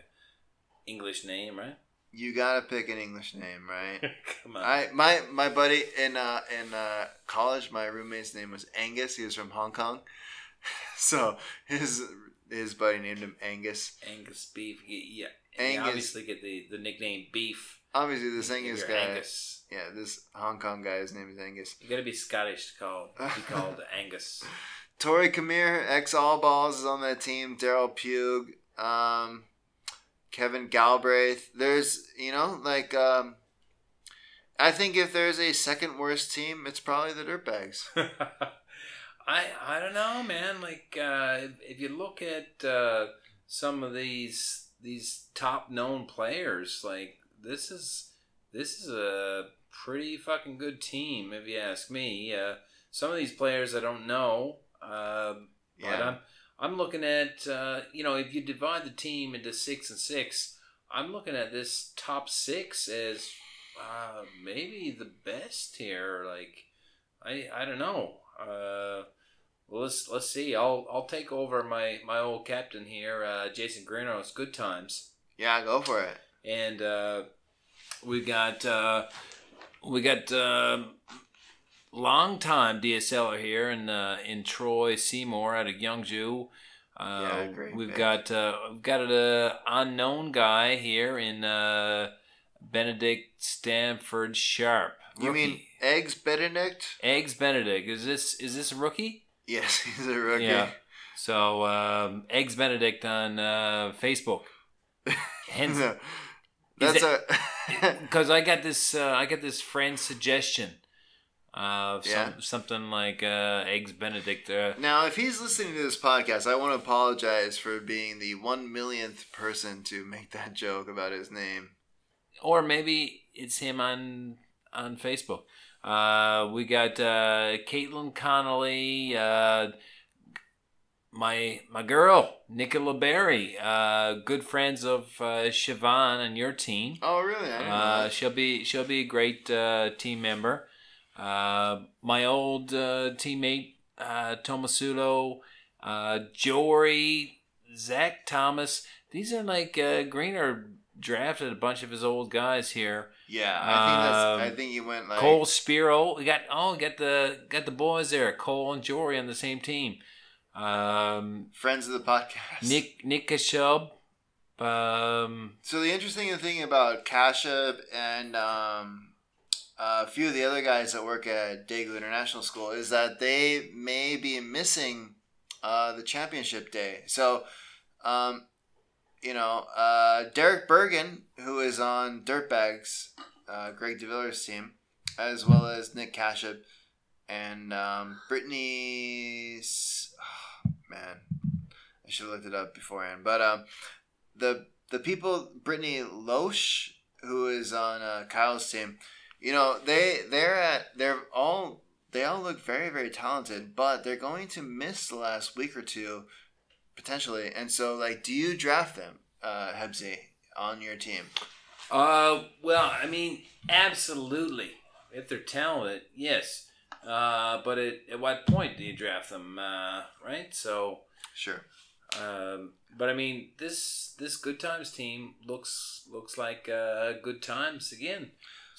English name, right? You gotta pick an English name, right? Come on. I my my buddy in uh in uh college, my roommate's name was Angus. He was from Hong Kong, so his his buddy named him Angus. Angus beef. Yeah. Angus. Obviously get the, the nickname beef. Obviously, this Angus guy. Angus. Yeah, this Hong Kong guy. His name is Angus. You gotta be Scottish to call be called Angus. Tori Kamir, ex All Balls, is on that team. Daryl Pugh, um, Kevin Galbraith. There's, you know, like, um, I think if there's a second worst team, it's probably the Dirtbags. I I don't know, man. Like uh, if, if you look at uh, some of these these top known players, like this is this is a pretty fucking good team, if you ask me. Uh, some of these players I don't know, uh, but Yeah. I'm I'm looking at uh, you know if you divide the team into six and six, I'm looking at this top six as uh, maybe the best here. Like I I don't know. Uh, well, let's let's see. I'll I'll take over my my old captain here, uh, Jason Greenhouse. Good times, Yeah, go for it. and uh, we got uh, we got uh, long time DSLer here in uh, in Troy Seymour out of Youngju. Uh, Yeah, great We've pick. got uh, we've got an unknown guy here in uh, Benedict Stanford Sharp. You mean Eggs Benedict? Eggs Benedict? Is this is this a rookie? Yes, he's a rookie. Yeah. So um, Eggs Benedict on uh, Facebook. Hence, That's a. because I got this uh, I got this friend suggestion some, Yeah. something like uh, Eggs Benedict. Uh, now, if he's listening to this podcast, I want to apologize for being the one millionth person to make that joke about his name. or maybe it's him on on Facebook. Uh, we got uh, Caitlin Connolly, uh, my my girl Nicola Berry, uh, good friends of uh, Siobhan and your team. Oh, really? I didn't know Uh, she'll be she'll be a great uh, team member. Uh, my old uh, teammate uh, Tomasulo, uh, Jory, Zach Thomas. These are like uh, Greener drafted a bunch of his old guys here. Yeah, I think that's. Um, I think you went like Cole Spiro. We got oh, got the got the boys there. Cole and Jory on the same team. Um, friends of the podcast. Nick Nick Kashub. Um, So the interesting thing about Kashub and um, a few of the other guys that work at Daegu International School is that they may be missing uh, the championship day. So, um, you know, uh, Derek Bergen, who is on Dirtbags, uh, Greg DeViller's team, as well as Nick Kashub and um, Brittany's. oh, man, I should have looked it up beforehand. But um, the the people Brittany Loesch, who is on uh, Kyle's team, you know they they're at they're all they all look very, very talented, but they're going to miss the last week or two potentially. And so, like, do you draft them, uh, Hebsy, on your team? Uh, well, I mean, absolutely. If they're talented, yes. Uh, but at, at what point do you draft them? Uh, right. So, Sure. um, but I mean, this this Good Times team looks looks like uh, Good Times again.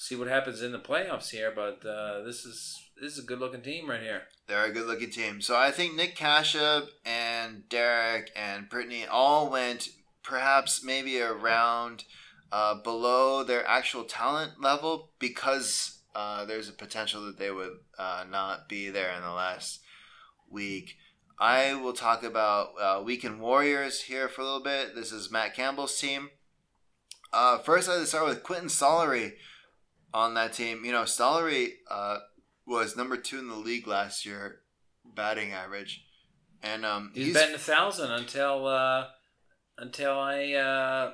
See what happens in the playoffs here, but uh, this is this is a good looking team right here. They're a good looking team. So I think Nick Kashub and Derek and Brittany all went perhaps maybe around uh, below their actual talent level because uh, there's a potential that they would uh, not be there in the last week. I will talk about uh, Weekend Warriors here for a little bit. This is Matt Campbell's team. Uh, first, I would start with Quentin Stollery on that team. You know, Stollery uh, was number two in the league last year, batting average, and um, He's, betting a thousand until uh, until I uh,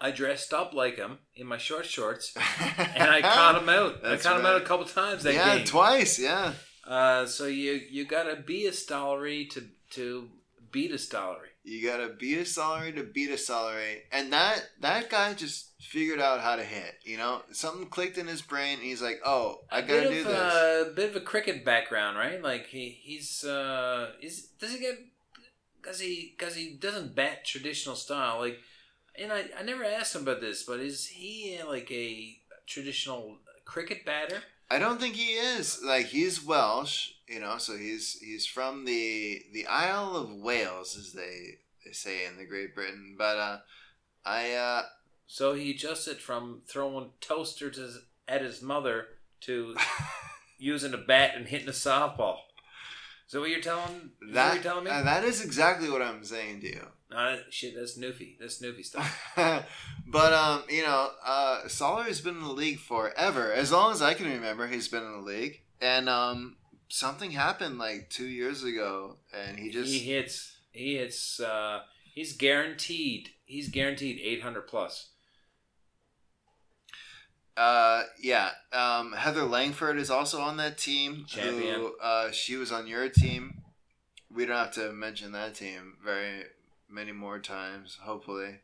I dressed up like him in my short shorts and I caught him out. I caught him out a couple times that yeah, game. twice. Yeah, Uh, so you you gotta be a Stollery to to beat a Stollery. You gotta beat a Stollery to beat a Stollery, and that that guy just figured out how to hit. You know, something clicked in his brain. And he's like, "Oh, I gotta do of, this." uh, A bit of a cricket background, right? Like he he's uh is does he get because he because he doesn't bat traditional style like. And I, I never asked him about this, but is he uh, like a traditional cricket batter? I don't think he is. Like he's Welsh, you know, so he's he's from the the Isle of Wales, as they they say in the Great Britain. But uh, I uh, So he adjusted from throwing toasters at his mother to using a bat and hitting a softball. Is that what you're telling? That, what you're telling me? uh, that is exactly what I'm saying to you. Nah, shit, that's Newfie. That's Newfie stuff. but um, you know, uh, has been in the league forever. As long as I can remember, he's been in the league. And um, something happened like two years ago, and he just he hits. He hits. Uh, he's guaranteed. He's guaranteed 800 plus. Uh, yeah. Um, Heather Langford is also on that team. Champion. Who, uh, she was on your team. We don't have to mention that team very many more times, hopefully.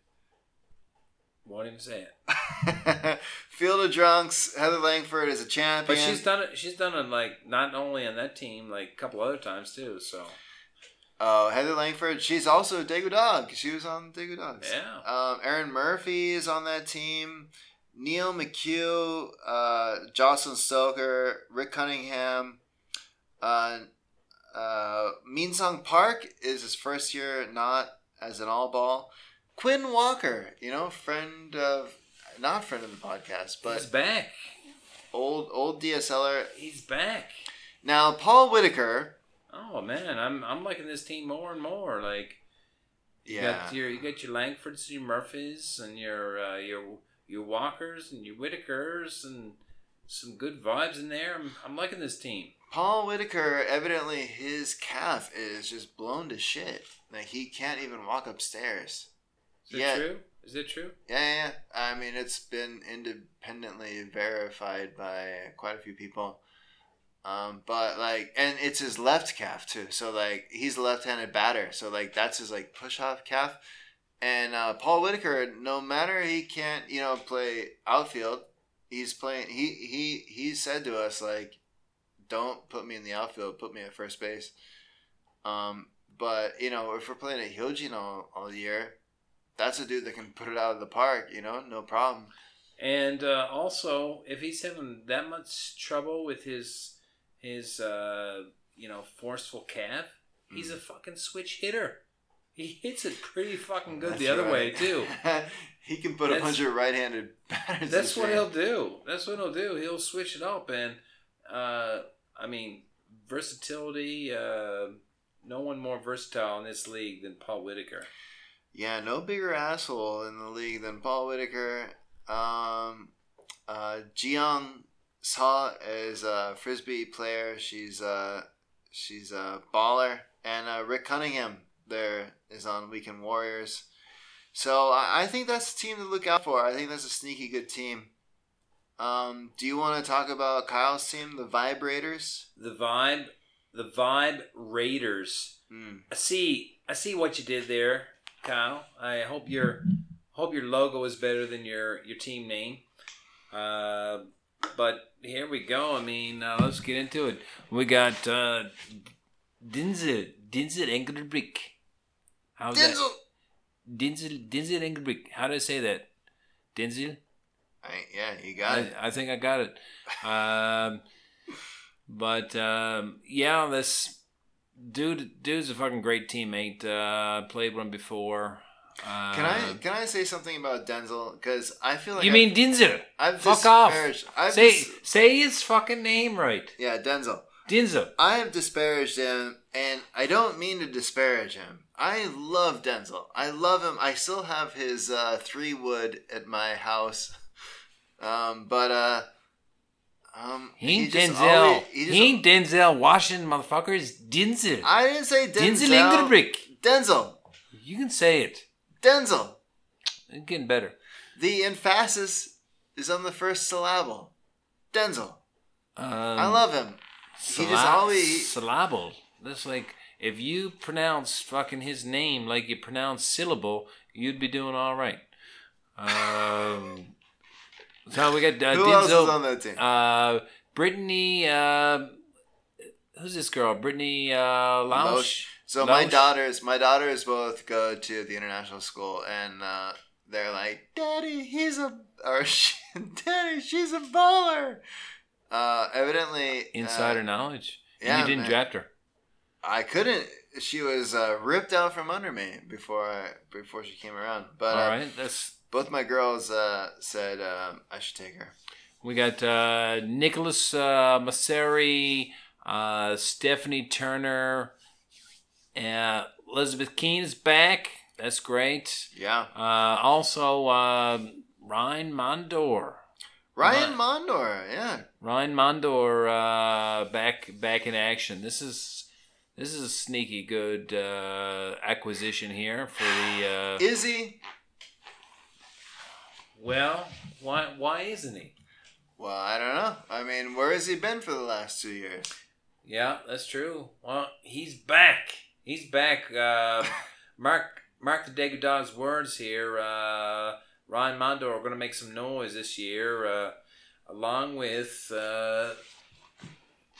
Won't even say it. Field of Drunks. Heather Langford is a champion. But she's done it. She's done it like not only on that team, like a couple other times too. So Oh, Heather Langford. She's also a Daegu Dog. She was on Daegu Dogs. yeah. Um, Aaron Murphy is on that team. Neil McHugh, uh, Jocelyn Stoker, Rick Cunningham, uh, uh, Min Sung Park is his first year not as an all ball. Quinn Walker, you know, friend of not friend of the podcast, but He's back. old old DSLer. He's back. Now Paul Whitaker, Oh man, I'm I'm liking this team more and more. Like you yeah, got your you got your Langfords, your Murphys, and your uh, your your Walkers and your Whitakers, and some good vibes in there. I'm, I'm liking this team. Paul Whitaker, evidently his calf is just blown to shit. Like he can't even walk upstairs. Is Yeah. true? Is it true? Yeah, yeah, yeah. I mean, it's been independently verified by quite a few people. Um, but like, and it's his left calf too. So like, he's a left-handed batter. So like, that's his like push-off calf. And uh, Paul Whitaker, no matter he can't, you know, play outfield, he's playing. He he he said to us like, "Don't put me in the outfield. Put me at first base." Um, but you know, if we're playing at Hyojin all, all year, that's a dude that can put it out of the park. You know, no problem. And uh, also, if he's having that much trouble with his his uh, you know forceful calf, he's Mm. a fucking switch hitter. He hits it pretty fucking good That's the other way too. he can put a of right-handed batters. That's what there. he'll do. That's what he'll do. He'll switch it up, and uh, I mean versatility. Uh, no one more versatile in this league than Paul Whitaker. Yeah, no bigger asshole in the league than Paul Whitaker. Um, uh, Saw is a frisbee player. She's uh, she's a baller, and uh, Rick Cunningham there is on Weekend Warriors. So I, I think that's a team to look out for. I think that's a sneaky good team. Um, do you want to talk about Kyle's team, the Vibrators? The vibe, the vibe Raiders. Hmm. I see. I see what you did there, Kyle. I hope your hope your logo is better than your your team name. Uh, but here we go. I mean, uh, let's get into it. We got uh, Denzel Denzel Engelbrick. How's Denzel. that? Denzel Denzel Engelbrick. How do I say that? Denzel. I, yeah, you got it. I, I think I got it. Um, but um, yeah, this dude dude's a fucking great teammate. Uh, played with him before. Uh, Can I can I say something about Denzel? Because I feel like you I've- mean Denzel? I've Fuck off. I've Say dis- say his fucking name right. yeah, Denzel. Denzel. I have disparaged him, and I don't mean to disparage him. I love Denzel. I love him. I still have his uh, three wood at my house, um, but uh, um, He ain't Denzel. always- he he, ain't Denzel Washington, motherfuckers. Denzel. I didn't say Denzel. Denzel Engelbrick. Denzel. You can say it. Denzel. It's getting better. The emphasis is on the first syllable. Denzel. Um, I love him. He just always- syllable. That's like if you pronounce fucking his name like you pronounce syllable, you'd be doing all right. Um, so we got uh, Who else is on that team? uh, Brittany. Uh, who's this girl? Brittany uh, Lausch. Lausch. So my daughters, my daughters both go to the international school, and uh, they're like, "Daddy, he's a," or "Daddy, she's a baller." Uh, evidently, Insider uh, knowledge. And yeah, you didn't man. draft her. I couldn't. She was uh, ripped out from under me before I, before she came around. But all uh, right, that's both my girls uh, said uh, I should take her. We got uh, Nicholas uh, Masseri, uh, Stephanie Turner, uh, Elizabeth Keene is back. That's great. Yeah, Uh, also, uh, Ryan Mondor. Ryan Right. Mondor. Yeah, Ryan Mondor uh, back back in action. This is this is a sneaky good uh, acquisition here for the. Uh, is he? Well, why why isn't he? Well, I don't know. I mean, where has he been for the last two years? Yeah, that's true. Well, he's back. He's back. Uh, Mark Mark the Daegu Dog's words here. Uh, Ryan Mondor are going to make some noise this year, uh, along with uh,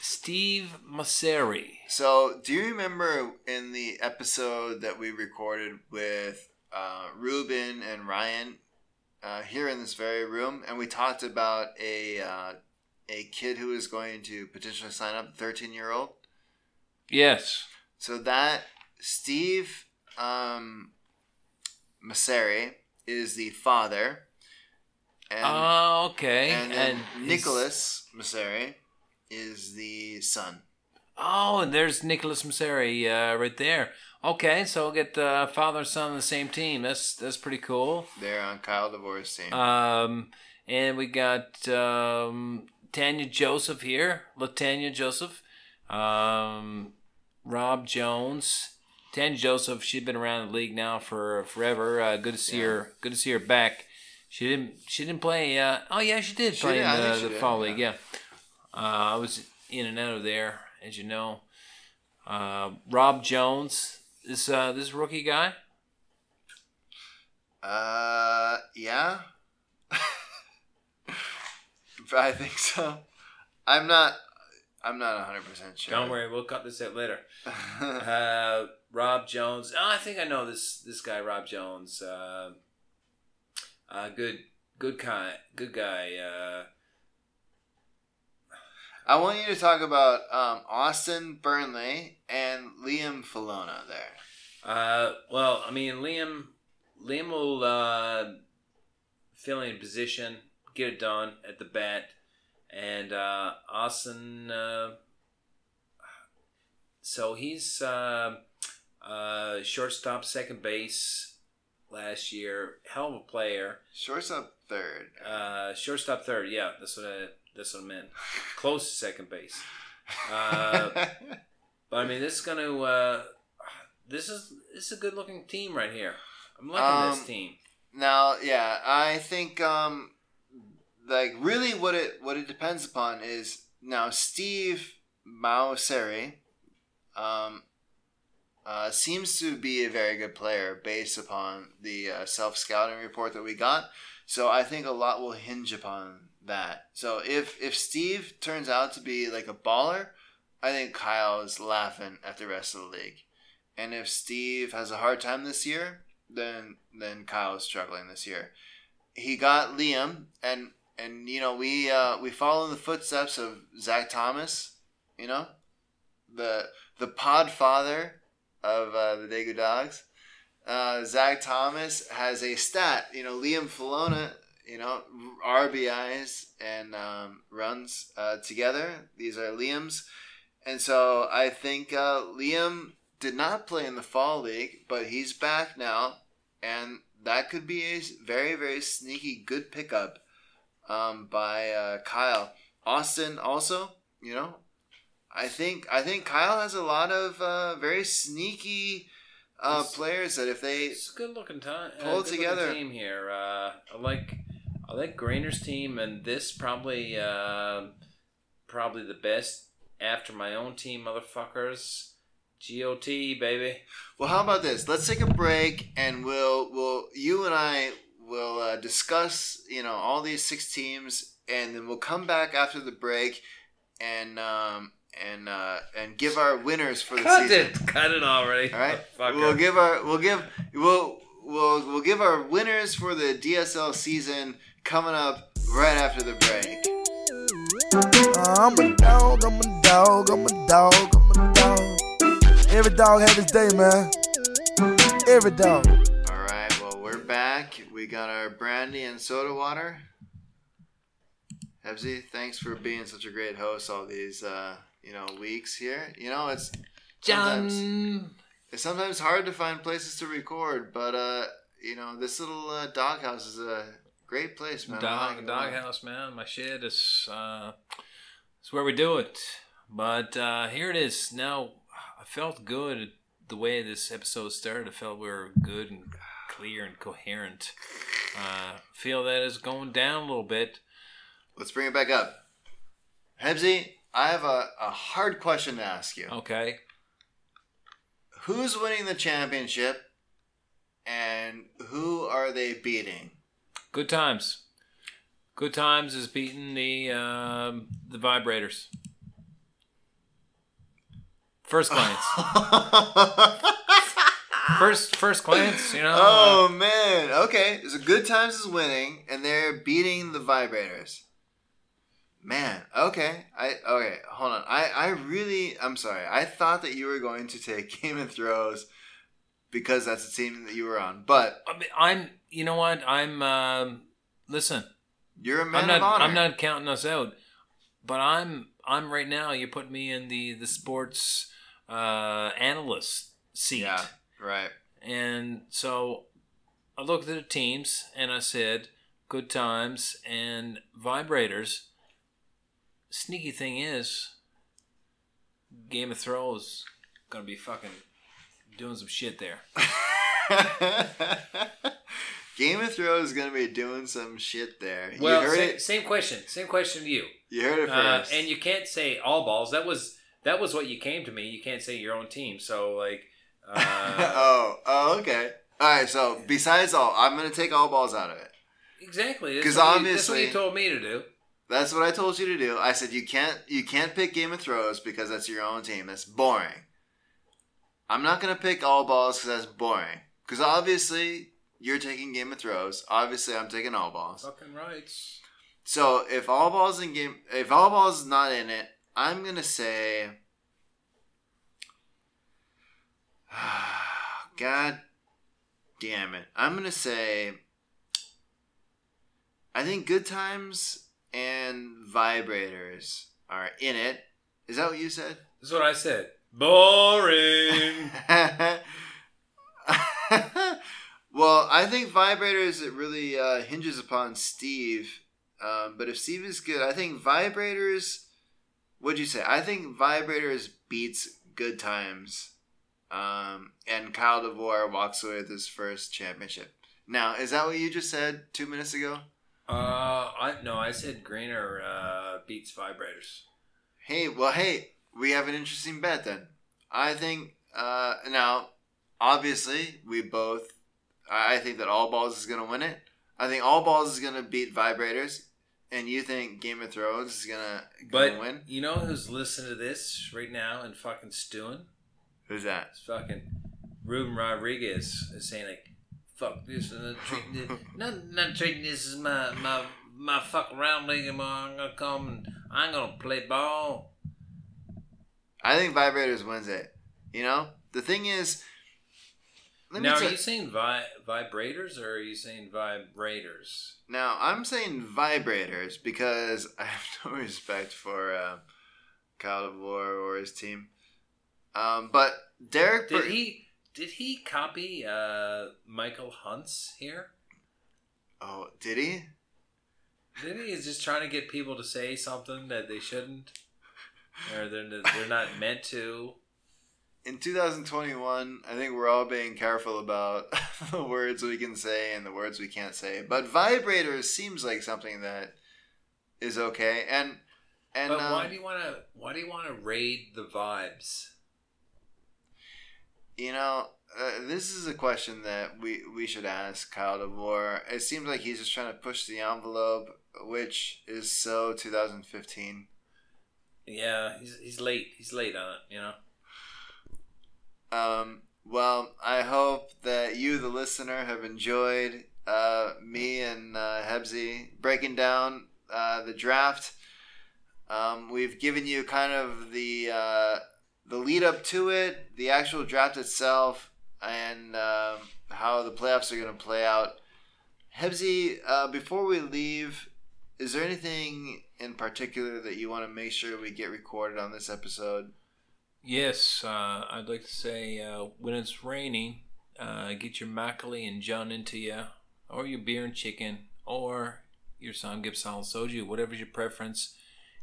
Steve Masseri. So, do you remember in the episode that we recorded with uh, Ruben and Ryan uh, here in this very room, and we talked about a uh, a kid who is going to potentially sign up, thirteen year old. Yes. So that Steve um, Masseri is the father, and Oh, okay. and, his- Nicholas Masseri is the son. Oh, and there's Nicholas Masseri uh, right there. Okay, so we'll get uh, father and son on the same team. That's that's pretty cool. They're on Kyle DeVore's team. Um, and we got um, Tanya Joseph here, Latanya Joseph, um, Rob Jones, Tanya Joseph. She's been around the league now for forever. Uh, good to see Yeah. her. Good to see her back. She didn't. She didn't play. Uh, oh yeah, she did She play did, in the, the did, fall yeah. league. Yeah. Uh, I was in and out of there, as you know. Uh, Rob Jones, this uh, this rookie guy. Uh, yeah. I think so. I'm not. I'm not 100 percent sure. Don't worry, we'll cut this out later. uh, Rob Jones. Oh, I think I know this this guy, Rob Jones. Uh, uh, good, good guy, good guy. Uh, I want you to talk about um, Austin Burnley and Liam Filona there. uh, well, I mean, Liam, Liam will uh, fill in position, get it done at the bat, and uh, Austin. Uh, so he's uh, uh, shortstop, second base last year. Hell of a player. Shortstop third. Uh, shortstop third. Yeah, that's what I that's what I meant. Close to second base. Uh, but I mean, this is gonna. Uh, this is this is a good looking team right here. I'm liking Um, this team. now, yeah, I think um, like really what it what it depends upon is now Steve Masseri um, uh, seems to be a very good player based upon the uh, self scouting report that we got. So I think a lot will hinge upon that. So if if Steve turns out to be like a baller, I think Kyle is laughing at the rest of the league. And if Steve has a hard time this year, then then Kyle's struggling this year. He got Liam, and and you know we uh, we follow in the footsteps of Zach Thomas. You know, the the pod father of uh, the Daegu Dogs. Uh, Zach Thomas has a stat. You know, Liam Filona. You know, RBIs and um, runs uh, together. These are Liam's, and so I think uh, Liam did not play in the fall league, but he's back now, and that could be a very very sneaky good pickup um, by uh, Kyle Austin. Also, you know, I think I think Kyle has a lot of uh, very sneaky uh, players that if they It's a good looking time. Pull it good looking together. team here. Uh, I like I like Greener's team, and this probably uh, probably the best after my own team, motherfuckers. GOT baby. well, how about this? Let's take a break and we'll we'll you and I will uh, discuss you know all these six teams, and then we'll come back after the break and um, and uh, and give our winners for the Cut season. it, cut it already. All right, we'll give our we'll give we'll we'll we'll give our winners for the DSL season coming up right after the break. I'm a dog, I'm a dog, I'm a dog, I'm a dog. Every dog had his day, man. Every dog. All right, well we're back. We got our brandy and soda water. Hebsy, thanks for being such a great host all these uh, you know weeks here. You know it's sometimes John. it's sometimes hard to find places to record, but uh, you know this little uh, doghouse is a great place, man. Dog, doghouse, man. My shit is uh, it's where we do it. But uh, here it is. Now, I felt good the way this episode started. I felt we were good and clear and coherent. Uh, feel that is going down a little bit. Let's bring it back up. Hebsy, I have a, a hard question to ask you. Okay. Who's winning the championship and who are they beating? Good times. Good times is beating the um, the vibrators. First glance. first first glance, you know. oh man. Okay. So good times is winning and they're beating the vibrators. Man, okay. I okay, hold on. I I really I'm sorry. I thought that you were going to take Game of Thrones because that's the team that you were on. But I mean, I'm. You know what? I'm. Um, listen, you're a man I'm not. of honor. I'm not counting us out, but I'm. I'm right now. You put me in the the sports uh, analyst seat, Yeah, right. and so I looked at the teams and I said, "Good times and vibrators." Sneaky thing is, Game of Thrones gonna be fucking doing some shit there. Game of Thrones is gonna be doing some shit there. Well, you heard same, it. same question. Same question to you. You heard it Uh, first. and you can't say all balls. That was that was what you came to me. You can't say your own team. So like, uh, oh, oh, okay. All right. So besides all, I'm gonna take all balls out of it. exactly. That's 'Cause what you- that's what obviously- you told me to do. That's what I told you to do. I said you can't you can't pick Game of Thrones because that's your own team. That's boring. I'm not gonna pick all balls because that's boring. Because obviously you're taking Game of Thrones. Obviously I'm taking all balls. Fucking rights. So if all balls in game, if all balls is not in it, I'm gonna say, God damn it, I'm gonna say, I think Good Times and Vibrators are in it. Is that what you said? That's what I said. Boring. well, I think vibrators it really uh, hinges upon Steve. Um, but if Steve is good, I think vibrators. What'd you say? I think vibrators beats good times. Um, and Kyle DeVore walks away with his first championship. Now, is that what you just said two minutes ago? Uh, I no, I said Greener uh, beats Vibrators. Hey, well, hey, we have an interesting bet then. I think uh, now, obviously, we both. I think that All Balls is gonna win it. I think All Balls is gonna beat Vibrators, and you think Game of Thrones is gonna, gonna But win? you know who's listening to this right now and fucking stewing? Who's that? It's fucking Ruben Rodriguez is saying like, "Fuck this and not treating this, not not treating this as my my my fuck around league. I'm gonna come and I'm gonna play ball." I think Vibrators wins it. You know, the thing is. Let now, are you saying vi- vibrators or are you saying vibrators? Now I'm saying vibrators because I have no respect for uh, Kyle DeVore or his team. Um, but Derek, Did Bur- he did he copy uh, Michael Hunt's here? Oh, did he? Did he? Is just trying to get people to say something that they shouldn't, or they're they're not meant to. In 2021, I think we're all being careful about the words we can say and the words we can't say. But vibrators seems like something that is okay. And and but why um, do you want to? Why do you want to raid the vibes? You know, uh, this is a question that we, we should ask Kyle DeVore. It seems like he's just trying to push the envelope, which is so 2015. Yeah, he's he's late. He's late on it. You know. Um, well, I hope that you, the listener, have enjoyed uh, me and uh, breaking down uh, the draft. Um, we've given you kind of the uh, the lead up to it, the actual draft itself, and um, how the playoffs are going to play out. Hebsy, uh, before we leave, is there anything in particular that you want to make sure we get recorded on this episode? Yes, uh, I'd like to say uh, when it's raining, uh, get your makgeolli and jeon into you, or your beer and chicken, or your Sam Gibson soju, whatever's your preference.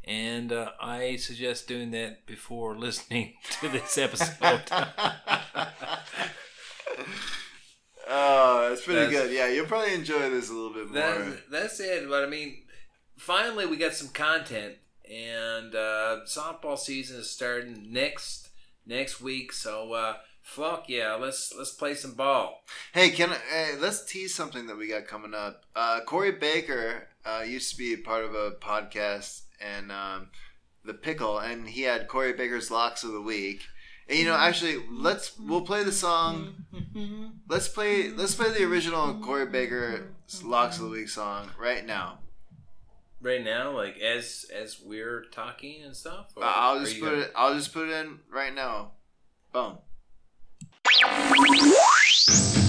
And uh, I suggest doing that before listening to this episode. Oh, that's pretty That's- good. Yeah, you'll probably enjoy this a little bit more. That's, that's it. But I mean, finally we got some content, and uh, softball season is starting next next week. So uh, fuck yeah, let's let's play some ball. hey, can I, hey, let's tease something that we got coming up. Uh, Corey Baker uh, used to be part of a podcast and um, the Pickle, and he had Corey Baker's locks of the week. And you know, actually, let's we'll play the song. Let's play let's play the original Corey Baker's locks of the week song right now. Right now, like as as we're talking and stuff. or I'll just put gonna- it. I'll just put it in right now. Boom.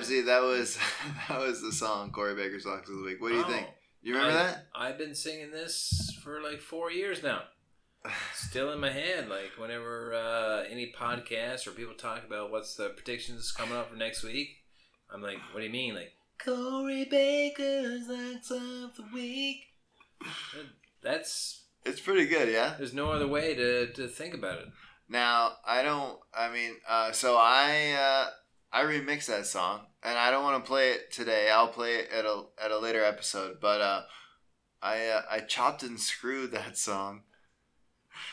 Hebsy, that was that was the song Corey Baker's locks of the week. What do you Oh. think? You remember I- that? I've been singing this for like four years now. Still in my head. Like whenever uh, any podcast or people talk about what's the predictions coming up for next week, I'm like, what do you mean? Like Corey Baker's locks of the week. That's It's pretty good, yeah. there's no other way to, to think about it. Now I don't. I mean, uh, so I uh, I remixed that song, and I don't want to play it today. I'll play it at a at a later episode. But uh, I uh, I chopped and screwed that song.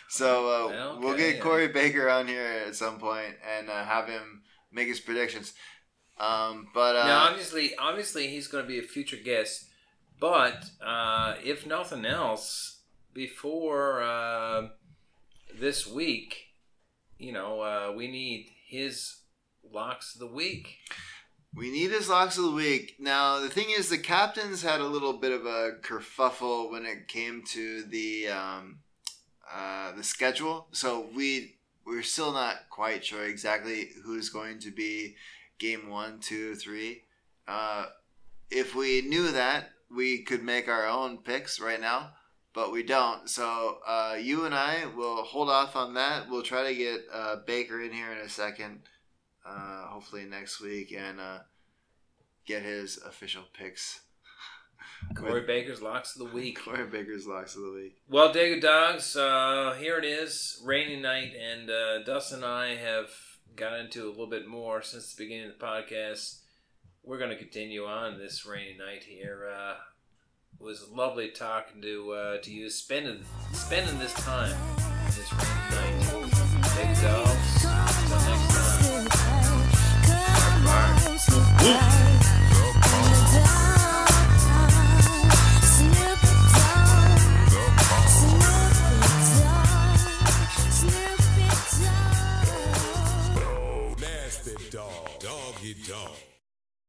So uh, Well, we'll okay, get Corey Baker on here at some point and uh, have him make his predictions. Um, but uh, now, obviously, obviously, he's going to be a future guest. But uh, if nothing else, before uh, this week, you know, uh, we need his locks of the week. We need his locks of the week. Now, the thing is, the captains had a little bit of a kerfuffle when it came to the um, uh, the schedule. So we we're still not quite sure exactly who's going to be game one, two, three. Uh, if we knew that, we could make our own picks right now, but we don't. So uh, you and I will hold off on that. We'll try to get uh, Baker in here in a second, uh, hopefully next week, and uh, get his official picks. Corey Baker's locks of the week. Corey Baker's locks of the week. Well, Daegu Dogs, uh, here it is, rainy night, and uh, Dustin and I have got into a little bit more since the beginning of the podcast. We're going to continue on this rainy night here. Uh, it was lovely talking to uh, to you, spending spending this time this rainy night. Daegu Dogs, time.